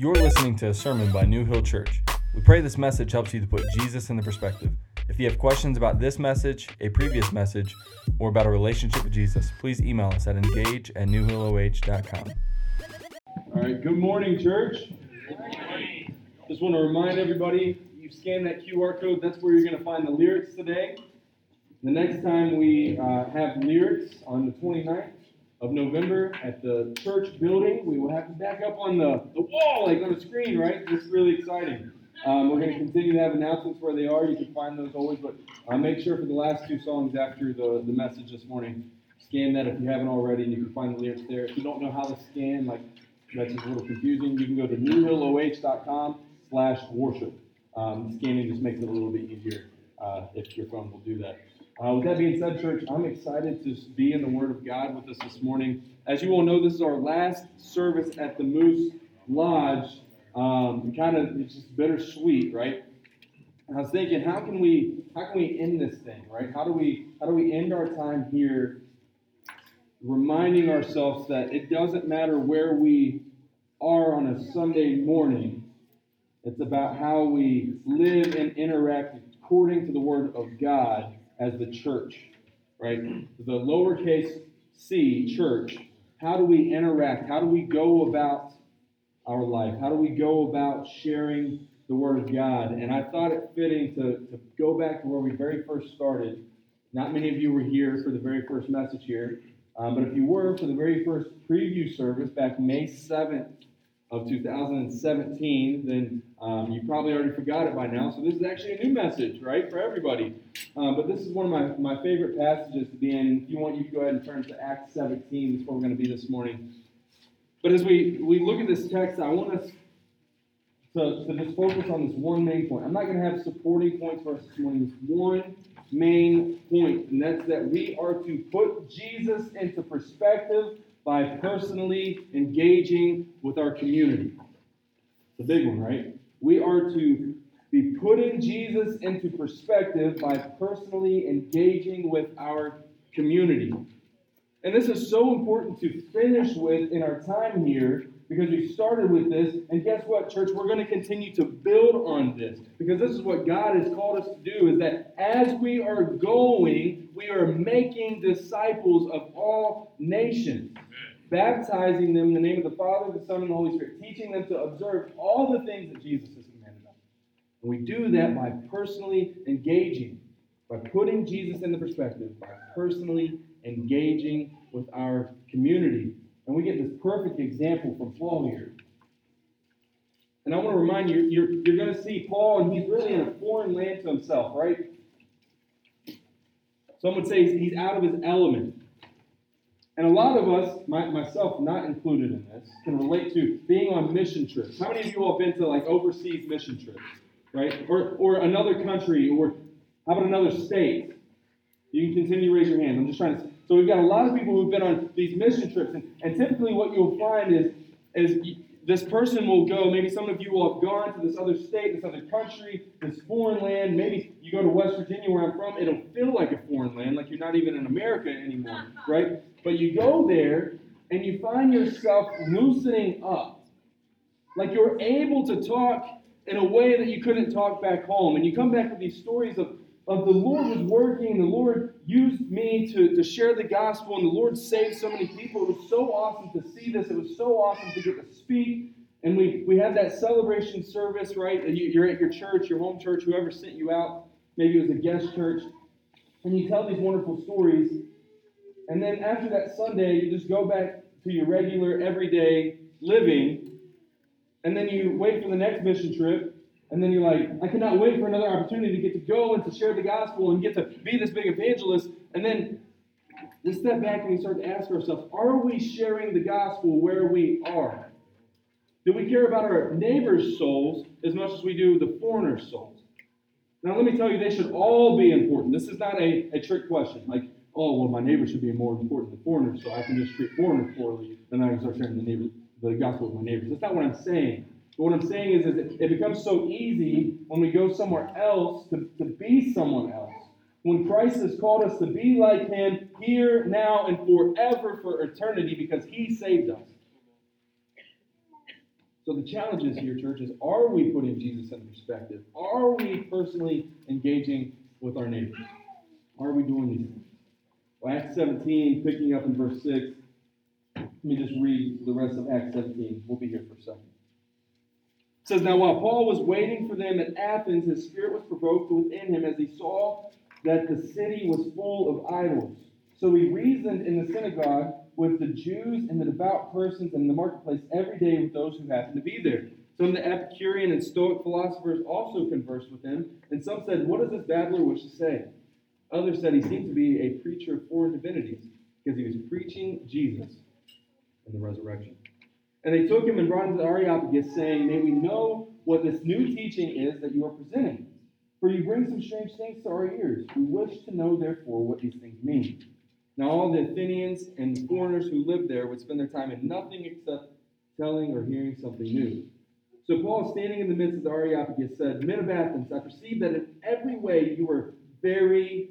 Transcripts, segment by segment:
You're listening to a sermon by New Hill Church. We pray this message helps you to put Jesus in the perspective. If you have questions about this message, a previous message, or about a relationship with Jesus, please email us at engage at newhilloh.com. All right, good morning, church. Just want to remind everybody you scan that QR code, that's where you're going to find the lyrics today. The next time we uh, have lyrics on the 29th of November at the church building, we will have them back up on the, the wall, like on the screen, right? It's really exciting. Um, we're going to continue to have announcements where they are. You can find those always, but uh, make sure for the last two songs after the, the message this morning, scan that if you haven't already, and you can find the lyrics there. If you don't know how to scan, like that's just a little confusing, you can go to newhilloh.com slash worship. Um, scanning just makes it a little bit easier uh, if your phone will do that. Uh, with that being said, church, I'm excited to be in the Word of God with us this morning. As you all know, this is our last service at the Moose Lodge. Um, kind of, it's just bittersweet, right? I was thinking, how can we, how can we end this thing, right? How do we, how do we end our time here, reminding ourselves that it doesn't matter where we are on a Sunday morning. It's about how we live and interact according to the Word of God as the church, right? The lowercase c, church. How do we interact? How do we go about our life? How do we go about sharing the Word of God? And I thought it fitting to, to go back to where we very first started. Not many of you were here for the very first message here, um, but if you were for the very first preview service back May 7th of 2017, then um, you probably already forgot it by now. So this is actually a new message, right, for everybody. Um, but this is one of my, my favorite passages to be in. If you want, you can go ahead and turn to Acts 17. That's where we're going to be this morning. But as we, we look at this text, I want us to, to just focus on this one main point. I'm not going to have supporting points for us this morning. This one main point, and that's that we are to put Jesus into perspective by personally engaging with our community. It's a big one, right? We are to be putting Jesus into perspective by personally engaging with our community. And this is so important to finish with in our time here because we started with this. And guess what, church? We're going to continue to build on this because this is what God has called us to do is that as we are going, we are making disciples of all nations baptizing them in the name of the Father, the Son, and the Holy Spirit, teaching them to observe all the things that Jesus has commanded us. And we do that by personally engaging, by putting Jesus in the perspective, by personally engaging with our community. And we get this perfect example from Paul here. And I want to remind you, you're, you're going to see Paul, and he's really in a foreign land to himself, right? Some would say he's out of his element. And a lot of us, my, myself not included in this, can relate to being on mission trips. How many of you all been to like overseas mission trips, right? Or, or another country, or how about another state? You can continue to raise your hand. I'm just trying to. So we've got a lot of people who've been on these mission trips, and, and typically what you'll find is, is this person will go, maybe some of you will have gone to this other state, this other country, this foreign land. Maybe you go to West Virginia, where I'm from, it'll feel like a foreign land, like you're not even in America anymore, right? But you go there and you find yourself loosening up. Like you're able to talk in a way that you couldn't talk back home. And you come back with these stories of, of the Lord was working, the Lord used me to, to share the gospel, and the Lord saved so many people. It was so awesome to see this. It was so awesome to get to speak. And we, we had that celebration service, right? You're at your church, your home church, whoever sent you out. Maybe it was a guest church. And you tell these wonderful stories. And then after that Sunday, you just go back to your regular, everyday living. And then you wait for the next mission trip. And then you're like, I cannot wait for another opportunity to get to go and to share the gospel and get to be this big evangelist. And then we step back and we start to ask ourselves, are we sharing the gospel where we are? Do we care about our neighbors' souls as much as we do the foreigners' souls? Now, let me tell you, they should all be important. This is not a, a trick question. Like, oh, well, my neighbors should be more important than foreigners, so I can just treat foreigners poorly, and I can start sharing the, neighbor, the gospel with my neighbors. That's not what I'm saying. But what I'm saying is, is it, becomes so easy when we go somewhere else to, to be someone else. When Christ has called us to be like Him here, now, and forever for eternity because He saved us. So the challenge is here, church, is are we putting Jesus in perspective? Are we personally engaging with our neighbors? Are we doing these things? Acts 17, picking up in verse 6. Let me just read the rest of Acts 17. We'll be here for a second. It says, Now while Paul was waiting for them at Athens, his spirit was provoked within him as he saw that the city was full of idols. So he reasoned in the synagogue with the Jews and the devout persons in the marketplace every day with those who happened to be there. Some of the Epicurean and Stoic philosophers also conversed with him, and some said, What does this babbler wish to say? Others said he seemed to be a preacher of foreign divinities because he was preaching Jesus and the resurrection. And they took him and brought him to the Areopagus, saying, May we know what this new teaching is that you are presenting. For you bring some strange things to our ears. We wish to know, therefore, what these things mean. Now all the Athenians and foreigners who lived there would spend their time in nothing except telling or hearing something new. So Paul, standing in the midst of the Areopagus, said, Men of Athens, I perceive that in every way you are very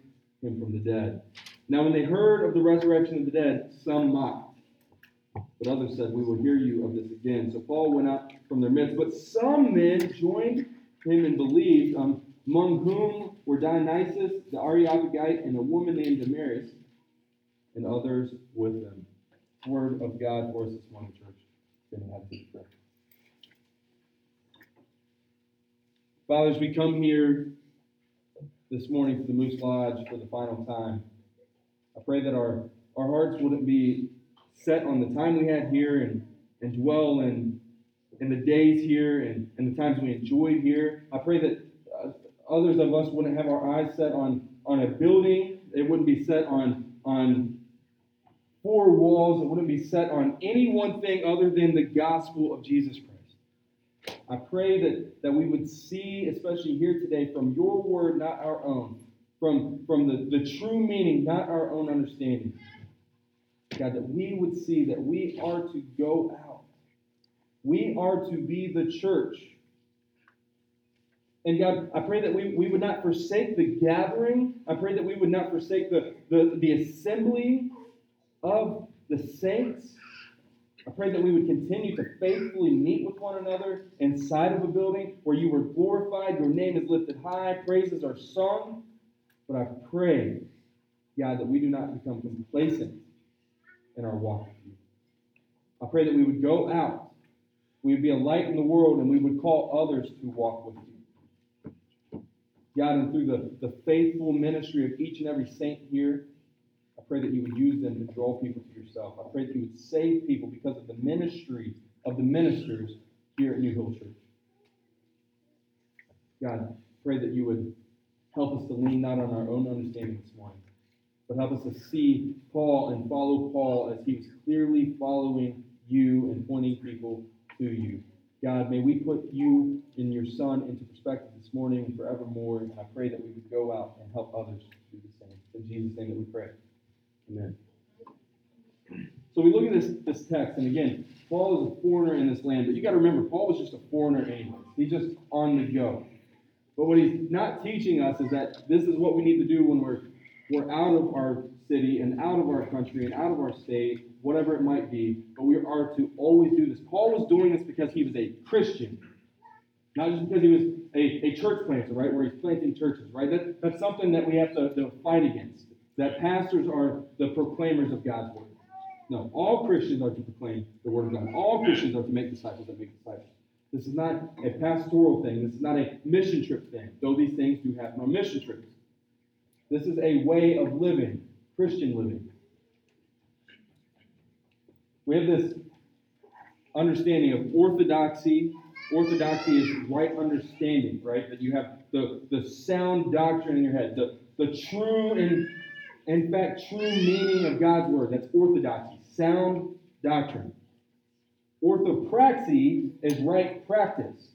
him from the dead. Now, when they heard of the resurrection of the dead, some mocked. But others said, We will hear you of this again. So Paul went out from their midst. But some men joined him and believed. Um, among whom were Dionysius the Areopagite and a woman named Damaris, and others with them. Word of God for us this morning, church. Fathers, we come here this morning to the Moose Lodge for the final time. I pray that our, our hearts wouldn't be set on the time we had here and, and dwell in, in the days here and, and the times we enjoyed here. I pray that uh, others of us wouldn't have our eyes set on, on a building. It wouldn't be set on, on four walls. It wouldn't be set on any one thing other than the gospel of Jesus Christ. I pray that, that we would see, especially here today, from your word, not our own, from, from the, the true meaning, not our own understanding. God, that we would see that we are to go out. We are to be the church and God, I pray that we, we would not forsake the gathering. I pray that we would not forsake the, the, the assembly of the saints. I pray that we would continue to faithfully meet with one another inside of a building where you were glorified, your name is lifted high, praises are sung. But I pray, God, that we do not become complacent in our walk with you. I pray that we would go out, we would be a light in the world, and we would call others to walk with you. God, and through the, the faithful ministry of each and every saint here, pray that you would use them to draw people to yourself. I pray that you would save people because of the ministry of the ministers here at New Hill Church. God, pray that you would help us to lean not on our own understanding this morning, but help us to see Paul and follow Paul as he was clearly following you and pointing people to you. God, may we put you and your Son into perspective this morning and forevermore. And I pray that we would go out and help others do the same. In Jesus' name that we pray. Amen. So we look at this, this text, and again, Paul is a foreigner in this land, but you got to remember, Paul was just a foreigner anyway. He's just on the go. But what he's not teaching us is that this is what we need to do when we're we're out of our city and out of our country and out of our state, whatever it might be, but we are to always do this. Paul was doing this because he was a Christian, not just because he was a, a church planter, right, where he's planting churches, right? That, that's something that we have to, to fight against. That pastors are the proclaimers of God's word. No, all Christians are to proclaim the word of God. All Christians are to make disciples that make disciples. This is not a pastoral thing. This is not a mission trip thing, though these things do happen on mission trips. This is a way of living, Christian living. We have this understanding of orthodoxy. Orthodoxy is right understanding, right? That you have the, the sound doctrine in your head, the, the true and, in fact, true meaning of God's word. That's orthodoxy, sound doctrine. Orthopraxy is right practice.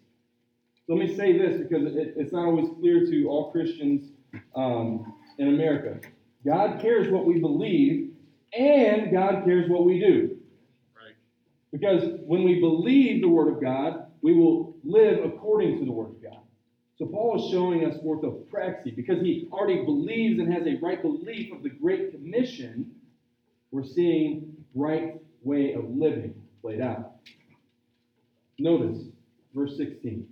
Let me say this because it, it's not always clear to all Christians um, in America. God cares what we believe, and God cares what we do. Right. Because when we believe the Word of God, we will live according to the Word of God. So Paul is showing us orthopraxy because he already believes and has a right belief of the Great Commission. We're seeing right way of living played out. Notice verse 16.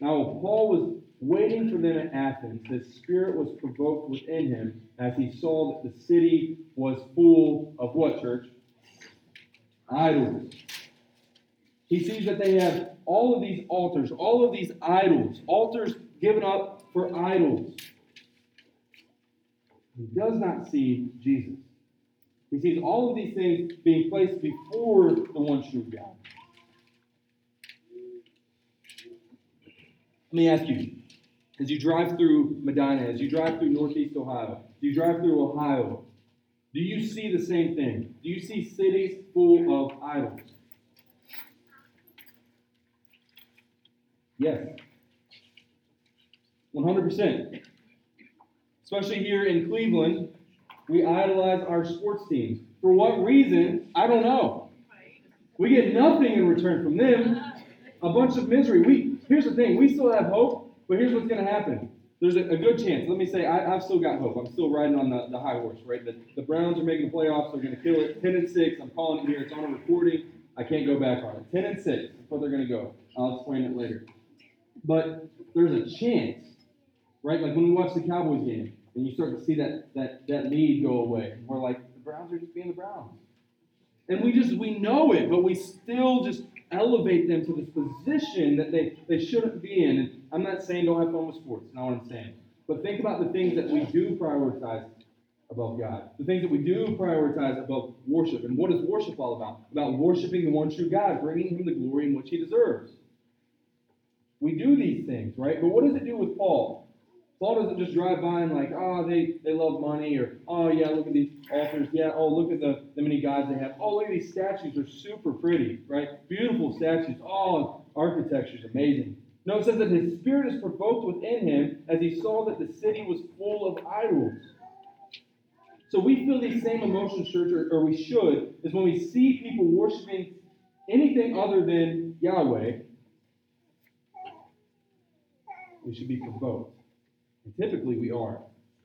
Now, Paul was waiting for them at Athens, his spirit was provoked within him as he saw that the city was full of what, church? Idols. He sees that they have all of these altars, all of these idols, altars given up for idols. He does not see Jesus. He sees all of these things being placed before the one true God. Let me ask you, as you drive through Medina, as you drive through Northeast Ohio, you drive through Ohio, do you see the same thing? Do you see cities full of idols? Yes. 100%. Especially here in Cleveland, we idolize our sports teams. For what reason? I don't know. We get nothing in return from them. A bunch of misery. We here's the thing we still have hope, but here's what's going to happen. There's a, a, good chance. Let me say, I, have still got hope. I'm still riding on the, the high horse, right? The, the Browns are making the playoffs. They're going to kill it. 10 and 6. I'm calling it here. It's on a recording. I can't go back on it. 10 and 6. That's where they're going to go. I'll explain it later. But there's a chance, right? Like when we watch the Cowboys game and you start to see that, that, that lead go away, we're like, the Browns are just being the Browns. And we just, we know it, but we still just elevate them to this position that they, they shouldn't be in. And I'm not saying don't have fun with sports, not what I'm saying. But think about the things that we do prioritize above God. The things that we do prioritize above worship. And what is worship all about? About worshiping the one true God, bringing him the glory in which he deserves. We do these things, right? But what does it do with Paul? Paul doesn't just drive by and like, oh, they, they love money, or oh yeah, look at these altars. Yeah, oh look at the, the many gods they have. Oh, look at these statues, they're super pretty, right? Beautiful statues. Oh, architecture is amazing. No, it says that his spirit is provoked within him as he saw that the city was full of idols. So we feel these same emotions, church, or, or we should, is when we see people worshiping anything other than Yahweh, we should be provoked. And typically we are.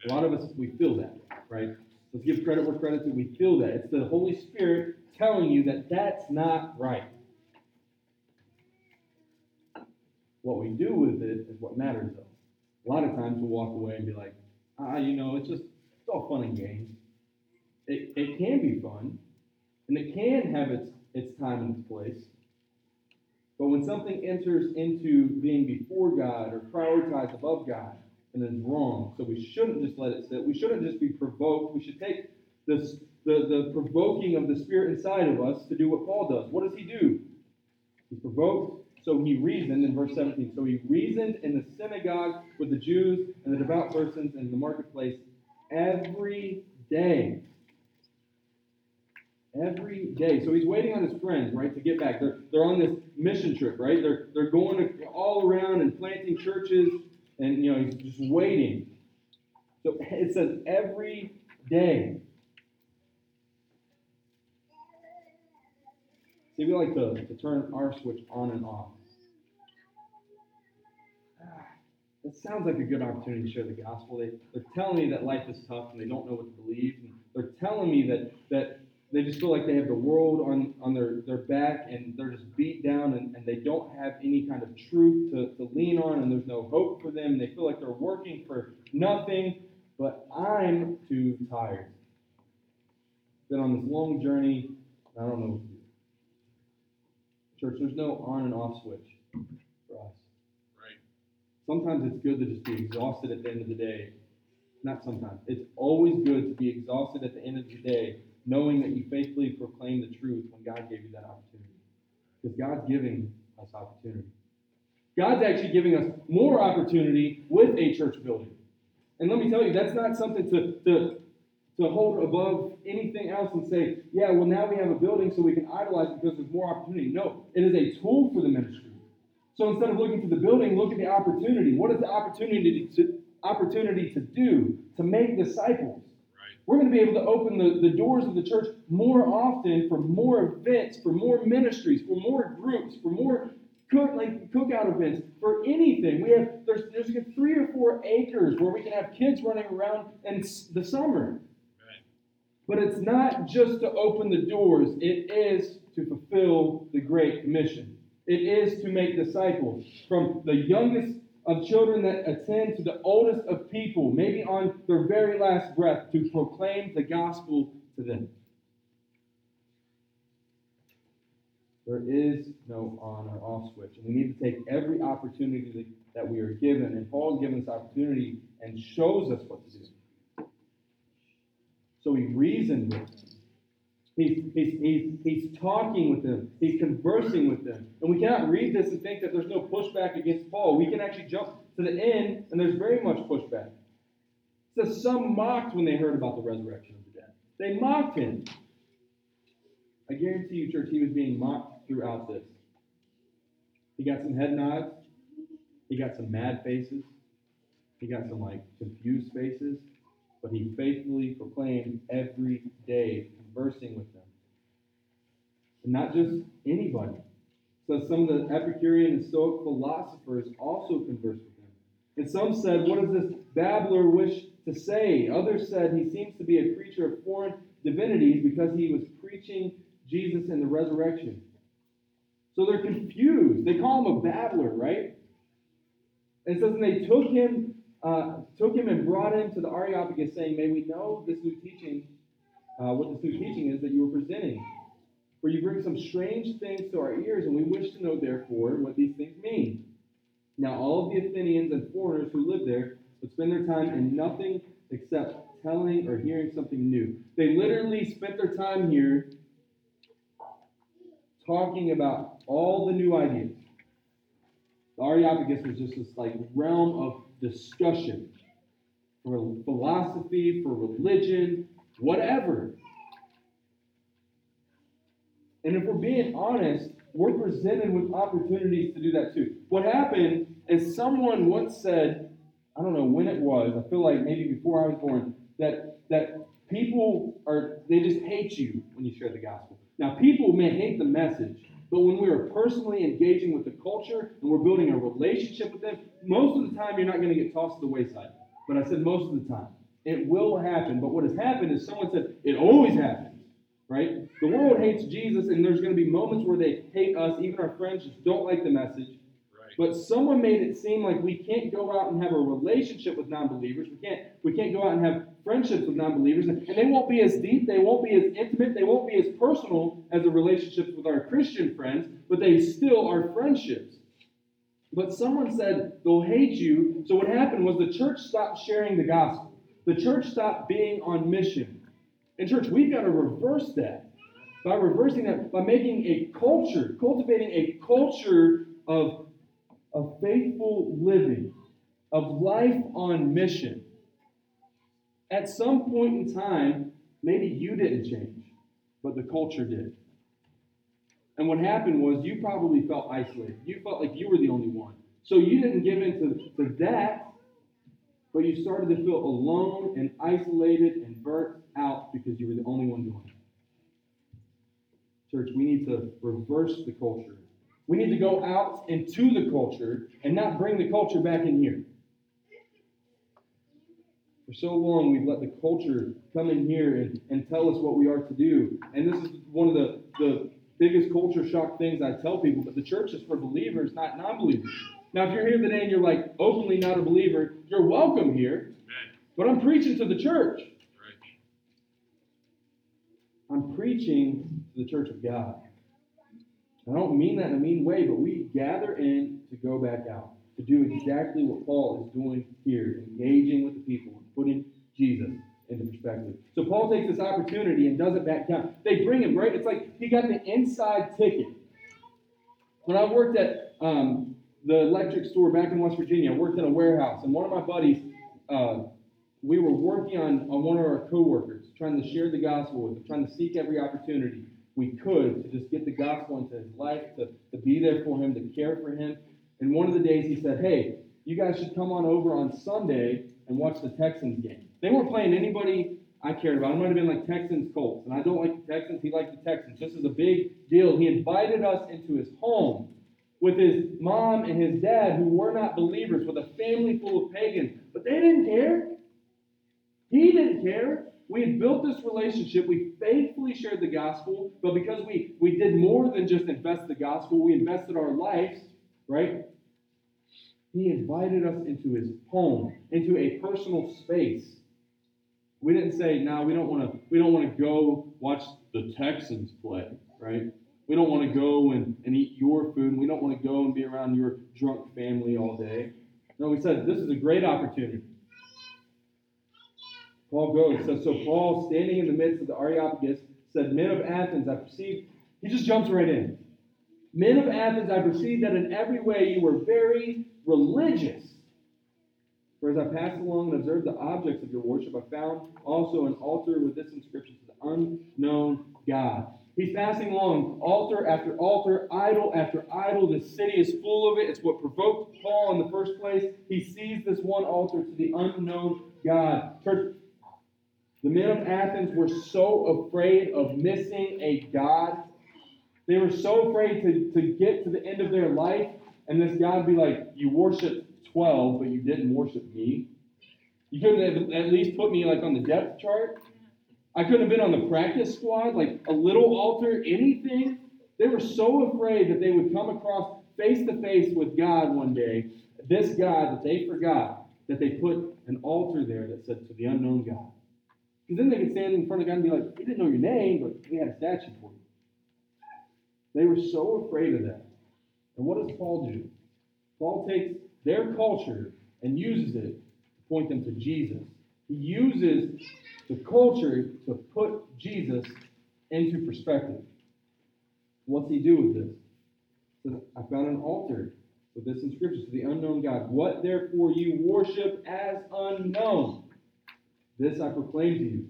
A lot of us, we feel that, right? Let's give credit where credit's due. We feel that. It's the Holy Spirit telling you that that's not right. What we do with it is what matters, though. A lot of times we'll walk away and be like, ah, you know, it's just, it's all fun and games. It, it can be fun, and it can have its, its time and its place. But when something enters into being before God or prioritized above God, and it's wrong. So we shouldn't just let it sit. We shouldn't just be provoked. We should take this, the, the provoking of the Spirit inside of us to do what Paul does. What does he do? He's provoked, so he reasoned in verse 17. So he reasoned in the synagogue with the Jews and the devout persons in the marketplace every day. Every day. So he's waiting on his friends, right, to get back. They're, they're on this mission trip, right? They're, they're going all around and planting churches and you know he's just waiting. So it says every day. See, we like to, to turn our switch on and off. Ah, that sounds like a good opportunity to share the gospel. They, they're telling me that life is tough and they don't know what to believe. And they're telling me that that they just feel like they have the world on, on their, their back and they're just beat down and, and they don't have any kind of truth to, to lean on and there's no hope for them and they feel like they're working for nothing. But I'm too tired. Been on this long journey. I don't know what to do. Church, there's no on and off switch for us. Right. Sometimes it's good to just be exhausted at the end of the day. Not sometimes. It's always good to be exhausted at the end of the day, knowing that you faithfully proclaim the truth when God gave you that opportunity. Because God's giving us opportunity. God's actually giving us more opportunity with a church building. And let me tell you, that's not something to, to, to hold above anything else and say, yeah, well, now we have a building so we can idolize because there's more opportunity. No, it is a tool for the ministry. So instead of looking to the building, look at the opportunity. What is the opportunity to, opportunity to do to make disciples? We're going to be able to open the, the doors of the church more often for more events, for more ministries, for more groups, for more cook like cookout events, for anything. We have there's there's three or four acres where we can have kids running around in the summer. Right. But it's not just to open the doors, it is to fulfill the Great Commission. It is to make disciples from the youngest of children that attend to the oldest of people, maybe on their very last breath, to proclaim the gospel to them. There is no on or off switch. And we need to take every opportunity that we are given. And Paul given this opportunity and shows us what to do. So he reasoned with them. He's, he's, he's, he's talking with them. He's conversing with them. And we cannot read this and think that there's no pushback against Paul. We can actually jump to the end, and there's very much pushback. It says some mocked when they heard about the resurrection of the dead. They mocked him. I guarantee you, church, he was being mocked throughout this. He got some head nods. He got some mad faces. He got some like confused faces. But he faithfully proclaimed every day, conversing with them. And not just anybody. So some of the Epicurean and Stoic philosophers also conversed with him. And some said, What does this babbler wish to say? Others said he seems to be a creature of foreign divinities because he was preaching Jesus and the resurrection. So they're confused. They call him a babbler, right? And it says, and they took him, uh, took him and brought him to the Areopagus, saying, May we know this new teaching, uh, what this new teaching is that you are presenting. For you bring some strange things to our ears, and we wish to know, therefore, what these things mean. Now, all of the Athenians and foreigners who live there would spend their time in nothing except telling or hearing something new. They literally spent their time here talking about all the new ideas. The Areopagus was just this like realm of discussion for philosophy, for religion, whatever. And if we're being honest, we're presented with opportunities to do that too. What happened is someone once said, I don't know when it was, I feel like maybe before I was born, that that people are they just hate you when you share the gospel. Now people may hate the message, but when we are personally engaging with the culture and we're building a relationship with them, most of the time you're not going to get tossed to the wayside. But I said most of the time. It will happen. But what has happened is someone said, it always happens. Right? The world hates Jesus, and there's going to be moments where they hate us. Even our friends just don't like the message. Right. But someone made it seem like we can't go out and have a relationship with non-believers. We can't we can't go out and have friendships with non-believers, and they won't be as deep, they won't be as intimate, they won't be as personal as the relationships with our Christian friends, but they still are friendships. But someone said they'll hate you. So what happened was the church stopped sharing the gospel. The church stopped being on mission. In church, we've got to reverse that. By reversing that, by making a culture, cultivating a culture of, of faithful living, of life on mission. At some point in time, maybe you didn't change, but the culture did. And what happened was you probably felt isolated. You felt like you were the only one. So you didn't give in to, to that, but you started to feel alone and isolated and burnt out because you were the only one doing it. Church, we need to reverse the culture. We need to go out into the culture and not bring the culture back in here. For so long, we've let the culture come in here and, and tell us what we are to do. And this is one of the, the biggest culture shock things I tell people, but the church is for believers, not non believers. Now, if you're here today and you're like openly not a believer, you're welcome here. But I'm preaching to the church. I'm preaching to the church of God. I don't mean that in a mean way, but we gather in to go back out, to do exactly what Paul is doing here, engaging with the people and putting Jesus into perspective. So Paul takes this opportunity and does it back down. They bring him, right? It's like he got the inside ticket. When I worked at um, the electric store back in West Virginia, I worked in a warehouse, and one of my buddies, uh, we were working on, on one of our coworkers, trying to share the gospel with him, trying to seek every opportunity we could to just get the gospel into his life, to, to be there for him, to care for him. And one of the days he said, Hey, you guys should come on over on Sunday and watch the Texans game. They weren't playing anybody I cared about. It might have been like Texans Colts. And I don't like the Texans, he liked the Texans. This is a big deal. He invited us into his home with his mom and his dad, who were not believers, with a family full of pagans. But they didn't care. He didn't care. We had built this relationship. We faithfully shared the gospel, but because we, we did more than just invest the gospel, we invested our lives, right? He invited us into his home, into a personal space. We didn't say, "No, we don't want to. We don't want to go watch the Texans play, right? We don't want to go and, and eat your food. We don't want to go and be around your drunk family all day." No, we said this is a great opportunity. Paul goes. So, so Paul, standing in the midst of the Areopagus, said, Men of Athens, I perceive. He just jumps right in. Men of Athens, I perceive that in every way you were very religious. For as I passed along and observed the objects of your worship, I found also an altar with this inscription to the unknown God. He's passing along altar after altar, idol after idol. The city is full of it. It's what provoked Paul in the first place. He sees this one altar to the unknown God. Church, the men of Athens were so afraid of missing a God. They were so afraid to, to get to the end of their life and this God be like, You worship 12, but you didn't worship me. You couldn't at least put me like on the depth chart. I couldn't have been on the practice squad, like a little altar, anything. They were so afraid that they would come across face to face with God one day, this God that they forgot, that they put an altar there that said to the unknown God. Because then they could stand in front of God and be like, We didn't know your name, but we had a statue for you. They were so afraid of that. And what does Paul do? Paul takes their culture and uses it to point them to Jesus. He uses the culture to put Jesus into perspective. What's he do with this? I found an altar with this inscription to the unknown God. What therefore you worship as unknown? This I proclaim to you.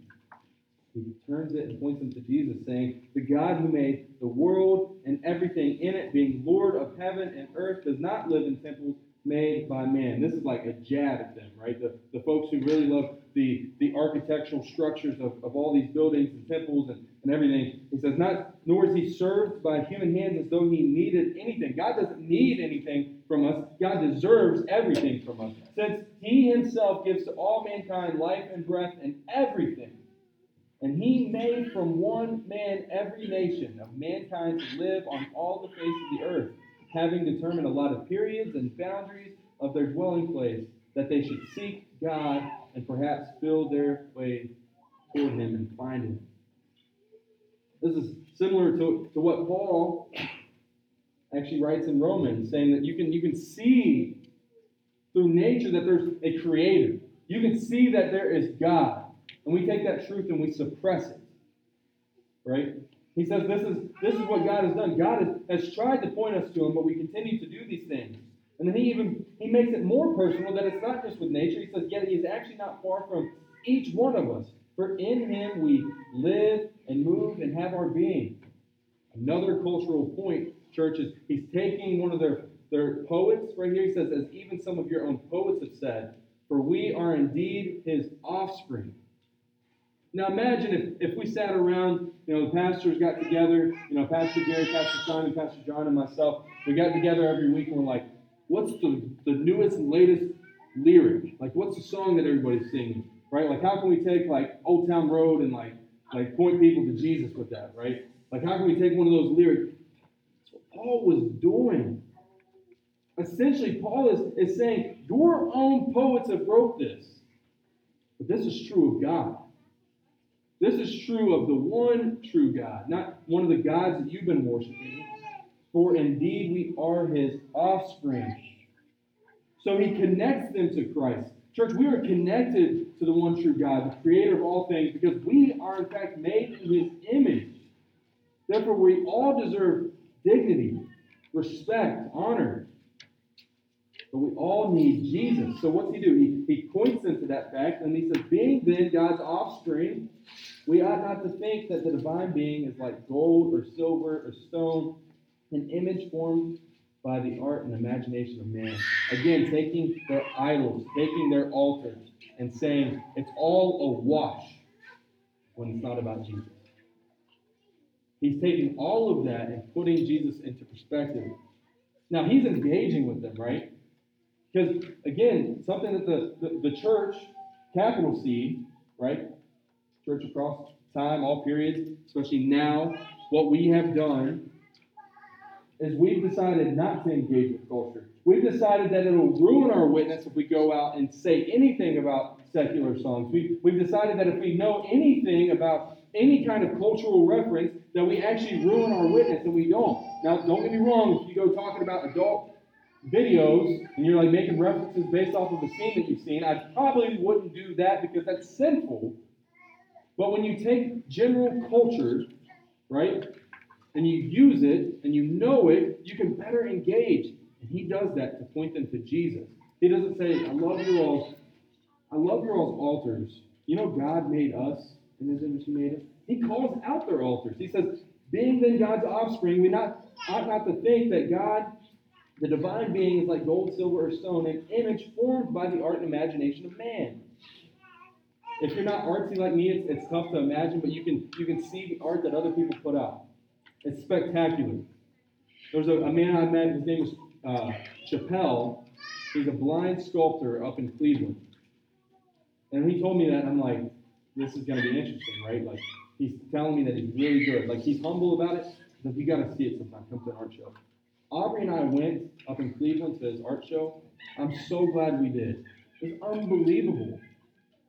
He turns it and points them to Jesus, saying, The God who made the world and everything in it, being Lord of heaven and earth, does not live in temples made by man. This is like a jab at them, right? The, the folks who really love the, the architectural structures of, of all these buildings and temples and, and everything. He says, not nor is he served by human hands as though he needed anything. God doesn't need anything from us. God deserves everything from us. Since he himself gives to all mankind life and breath and everything. And he made from one man every nation of mankind to live on all the face of the earth, having determined a lot of periods and boundaries of their dwelling place, that they should seek God and perhaps build their way toward him and find him. This is similar to, to what Paul actually writes in Romans, saying that you can you can see through nature that there's a creator. You can see that there is God. And we take that truth and we suppress it. Right? He says this is this is what God has done. God has, has tried to point us to him, but we continue to do these things. And then he even he makes it more personal that it's not just with nature. He says, yet he is actually not far from each one of us. For in him we live and move and have our being. Another cultural point, churches, he's taking one of their, their poets right here. He says, as even some of your own poets have said, for we are indeed his offspring. Now imagine if, if we sat around, you know, the pastors got together, you know, Pastor Gary, Pastor Simon, Pastor John, and myself, we got together every week and we're like, what's the, the newest and latest lyric? Like, what's the song that everybody's singing? right? Like, how can we take like Old Town Road and like like point people to Jesus with that, right? Like, how can we take one of those lyrics? That's what Paul was doing. Essentially, Paul is, is saying, Your own poets have wrote this. But this is true of God. This is true of the one true God, not one of the gods that you've been worshiping. For indeed we are his offspring. So he connects them to Christ. Church, we are connected to the one true God, the creator of all things, because we are in fact made in his image. Therefore, we all deserve dignity, respect, honor. But we all need Jesus. So what's he do? He, he points them to that fact, and he says, being then God's offspring, we ought not to think that the divine being is like gold or silver or stone, an image formed by the art and imagination of man. Again, taking their idols, taking their altars, and saying it's all a wash when it's not about Jesus. He's taking all of that and putting Jesus into perspective. Now, he's engaging with them, right? Because, again, something that the, the, the church, capital C, right? Church across time, all periods, especially now, what we have done is we've decided not to engage with culture. We've decided that it'll ruin our witness if we go out and say anything about secular songs. We, we've decided that if we know anything about any kind of cultural reference, that we actually ruin our witness, and we don't. Now, don't get me wrong, if you go talking about adult videos and you're like making references based off of a scene that you've seen, I probably wouldn't do that because that's sinful. But when you take general culture, right, and you use it and you know it, you can better engage. And he does that to point them to Jesus. He doesn't say, I love your all's, I love your all's altars. You know, God made us in his image he made us. He calls out their altars. He says, being then God's offspring, we not ought not to think that God, the divine being, is like gold, silver, or stone, an image formed by the art and imagination of man. If you're not artsy like me, it's, it's tough to imagine, but you can you can see the art that other people put out. It's spectacular. There's a, a man I met, his name was uh, Chappelle. He's a blind sculptor up in Cleveland. And he told me that, I'm like, this is going to be interesting, right? Like, he's telling me that he's really good. Like, he's humble about it. Like, you got to see it sometime. Come to an art show. Aubrey and I went up in Cleveland to his art show. I'm so glad we did. It's unbelievable.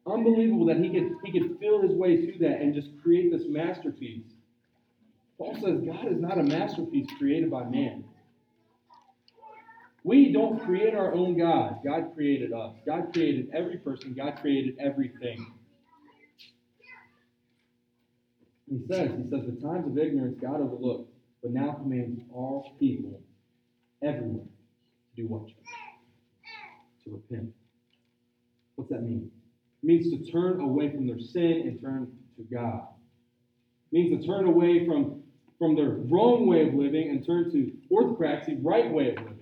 Unbelievable that he could he could feel his way through that and just create this masterpiece. Paul says God is not a masterpiece created by man. We don't create our own God. God created us. God created every person. God created everything. He says, He says, the times of ignorance God overlooked, but now commands all people, everyone, to do what? To repent. What's that mean? It means to turn away from their sin and turn to God. It means to turn away from, from their wrong way of living and turn to orthopraxy, right way of living.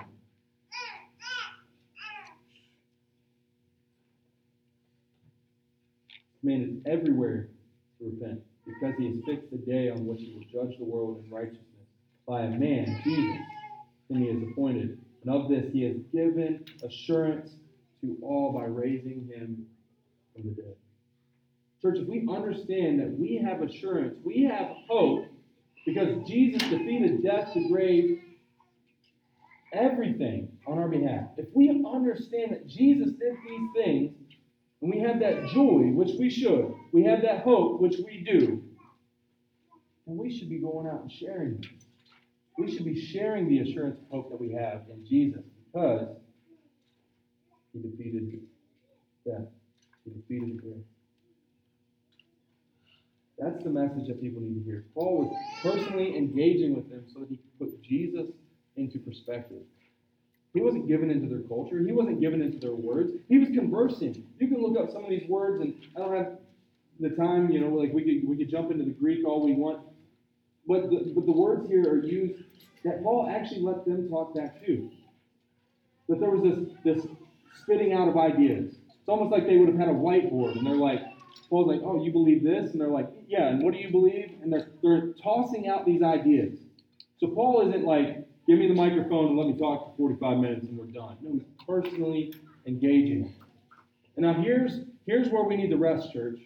Commanded everywhere to repent because he has fixed the day on which he will judge the world in righteousness by a man, Jesus, whom he has appointed. And of this he has given assurance to all by raising him from the dead. Church, if we understand that we have assurance, we have hope, because Jesus defeated death, the grave, everything on our behalf. If we understand that Jesus did these things, and we have that joy, which we should, we have that hope, which we do, then we should be going out and sharing them. We should be sharing the assurance of hope that we have in Jesus because he defeated death. He defeated the grave. That's the message that people need to hear. Paul was personally engaging with them so that he could put Jesus into perspective. He wasn't given into their culture. He wasn't given into their words. He was conversing. You can look up some of these words, and I don't have the time. You know, like we could we could jump into the Greek all we want, but the, but the words here are used that Paul actually let them talk back too. That there was this this spitting out of ideas. It's almost like they would have had a whiteboard, and they're like, Paul's like, "Oh, you believe this?" And they're like, "Yeah." And what do you believe? And they're they're tossing out these ideas. So Paul isn't like, "Give me the microphone and let me talk for 45 minutes and we're done." No, he's personally engaging. And now here's here's where we need to rest, church.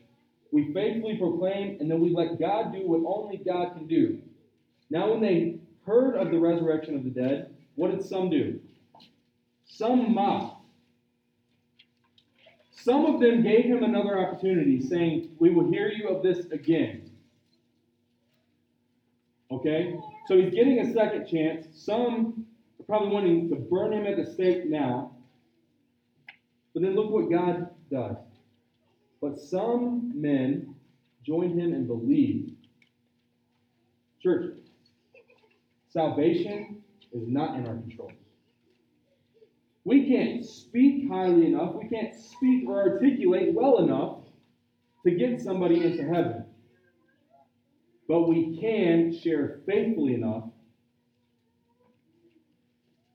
We faithfully proclaim, and then we let God do what only God can do. Now, when they heard of the resurrection of the dead, what did some do? Some mocked. Some of them gave him another opportunity, saying, We will hear you of this again. Okay? So he's getting a second chance. Some are probably wanting to burn him at the stake now. But then look what God does. But some men joined him and believed. Church, salvation is not in our control. We can't speak highly enough, we can't speak or articulate well enough to get somebody into heaven. But we can share faithfully enough.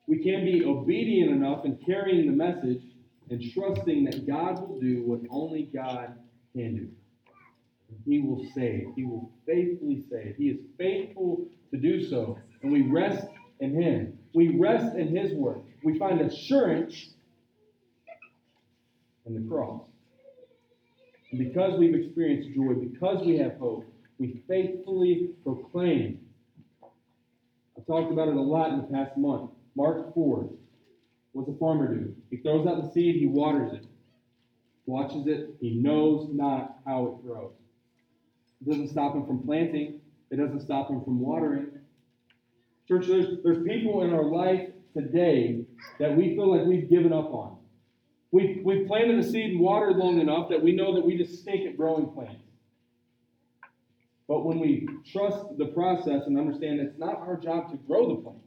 We can be obedient enough in carrying the message and trusting that God will do what only God can do. He will save. He will faithfully save. He is faithful to do so. And we rest in Him. We rest in His work. We find assurance in the cross. And because we've experienced joy, because we have hope, we faithfully proclaim. I've talked about it a lot in the past month. Mark 4. What's a farmer do? He throws out the seed, he waters it, watches it, he knows not how it grows. It doesn't stop him from planting, it doesn't stop him from watering. Church, there's, there's people in our life today that we feel like we've given up on. We've, we've planted a seed and watered long enough that we know that we just stink at growing plants. But when we trust the process and understand it's not our job to grow the plant,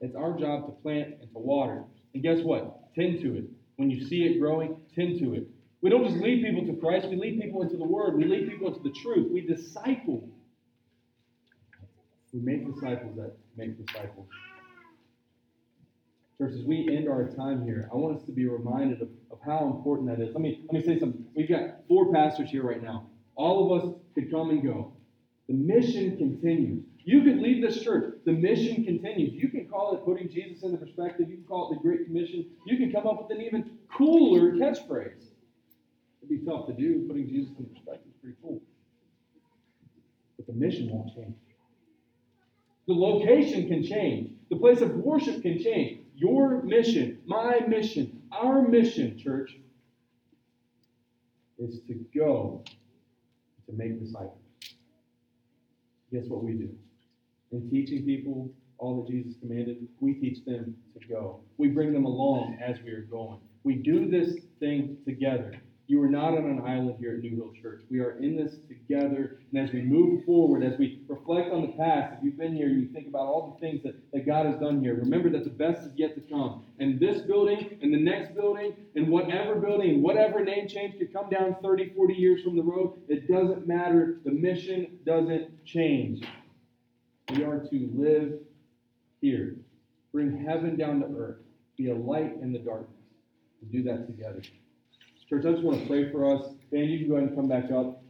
it's our job to plant and to water. And guess what? Tend to it. When you see it growing, tend to it. We don't just lead people to Christ, we lead people into the Word. We lead people into the truth. We disciple. We make disciples that make disciples. Church, as we end our time here, I want us to be reminded of, of how important that is. Let me, let me say something. We've got four pastors here right now. All of us could come and go. The mission continues. You could leave this church. The mission continues. You can call it putting Jesus into perspective. You can call it the Great Commission. You can come up with an even cooler catchphrase. It'd be tough to do. Putting Jesus into perspective is pretty cool. But the mission won't change. The location can change. The place of worship can change. Your mission, my mission, our mission, church, is to go to make disciples. Guess what we do? In teaching people all that Jesus commanded, we teach them to go. We bring them along as we are going. We do this thing together. You are not on an island here at New Hill Church. We are in this together. And as we move forward, as we reflect on the past, if you've been here and you think about all the things that, that God has done here, remember that the best is yet to come. And this building, and the next building, and whatever building, whatever name change could come down 30, 40 years from the road, it doesn't matter. The mission doesn't change. We are to live here, bring heaven down to earth, be a light in the darkness. To do that together. Church, I just want to pray for us. Dan, you can go ahead and come back up.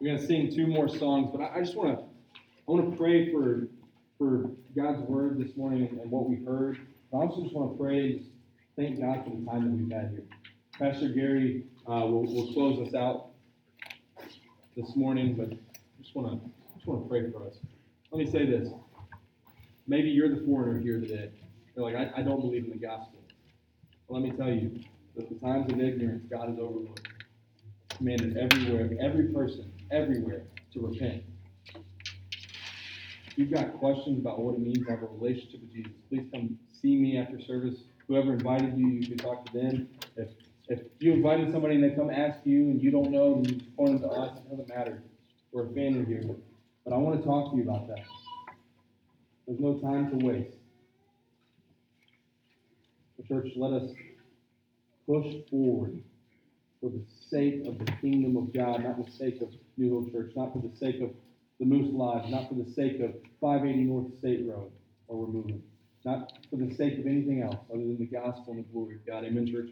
We're going to sing two more songs, but I, just want to I want to pray for for God's word this morning and what we heard. I also just want to and thank God for the time that we've had here. Pastor Gary uh, will, will close us out this morning, but I just want to just want to pray for us. Let me say this. Maybe you're the foreigner here today. You're like, I, I don't believe in the gospel. Well, let me tell you that the times of ignorance God has overlooked. Commanded everywhere, every person, everywhere to repent. If you've got questions about what it means to have a relationship with Jesus, please come see me after service. Whoever invited you, you can talk to them. If if you invited somebody and they come ask you and you don't know and you point them to us, it doesn't matter. We're a family here. But I want to talk to you about that. There's no time to waste. Church, let us push forward for the sake of the kingdom of God, not for the sake of New Hill Church, not for the sake of the Moose Lodge, not for the sake of 580 North State Road, or we're moving, not for the sake of anything else other than the gospel and the glory of God. Amen, church.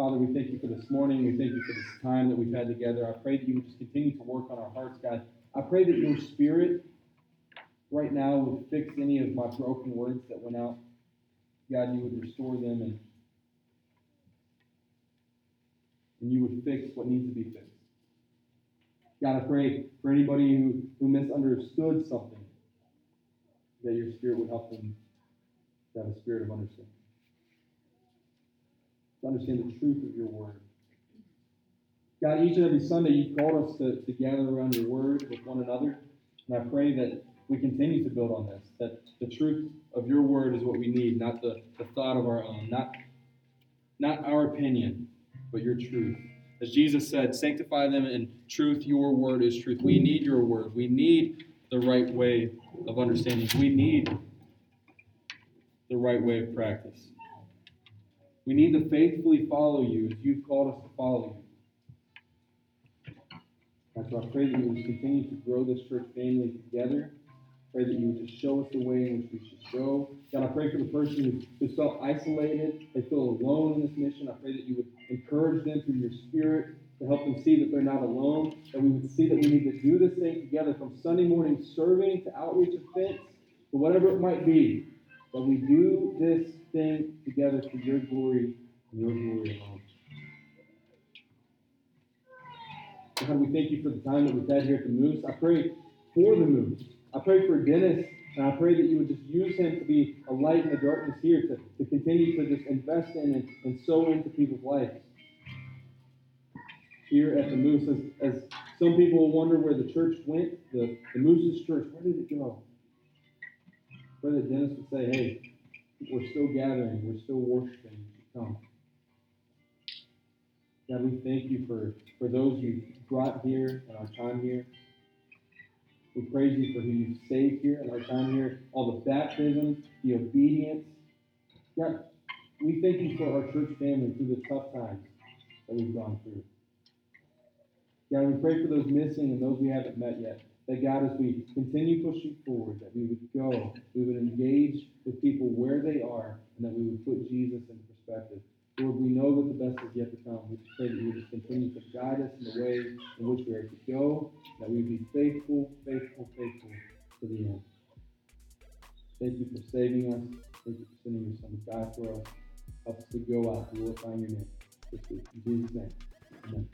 Father, we thank you for this morning. We thank you for this time that we've had together. I pray that you would just continue to work on our hearts, God. I pray that your spirit right now would fix any of my broken words that went out God, you would restore them and and you would fix what needs to be fixed. God, I pray for anybody who, who misunderstood something, that your spirit would help them to have a spirit of understanding. To understand the truth of your word. God, each and every Sunday you've called us to, to gather around your word with one another. And I pray that we continue to build on this, that the truth of your word is what we need, not the, the thought of our own, not, not our opinion, but your truth. As Jesus said, sanctify them in truth, your word is truth. We need your word. We need the right way of understanding. We need the right way of practice. We need to faithfully follow you as you've called us to follow you. And so I pray that you would continue to grow this church family together. Pray that you would just show us the way in which we should go. God, I pray for the person who's felt isolated, they feel alone in this mission. I pray that you would encourage them through your spirit to help them see that they're not alone, that we would see that we need to do this thing together from Sunday morning serving to outreach events to whatever it might be, that we do this thing together for your glory and your glory alone. God, we thank you for the time that we've had here at the Moose. I pray for the Moose. I pray for Dennis, and I pray that you would just use him to be a light in the darkness here, to, to continue to just invest in and, and sow into people's lives. Here at the Moose, as, as some people wonder where the church went, the, the Moose's church, where did it go? That Dennis would say, hey, we're still gathering, we're still worshiping, come. God, we thank you for, for those you brought here and our time here. We praise you for who you've saved here and our time here, all the baptisms, the obedience. God, we thank you for our church family through the tough times that we've gone through. God, we pray for those missing and those we haven't met yet. That God, as we continue pushing forward, that we would go, we would engage with people where they are, and that we would put Jesus in perspective. Lord, we know that the best is yet to come. We pray that you would just continue to guide us in the way in which we are to go, that we would be faithful, faithful, faithful to the end. Thank you for saving us. Thank you for sending your son to die for us. Help us to go out glorifying your name. In Jesus' name. Amen.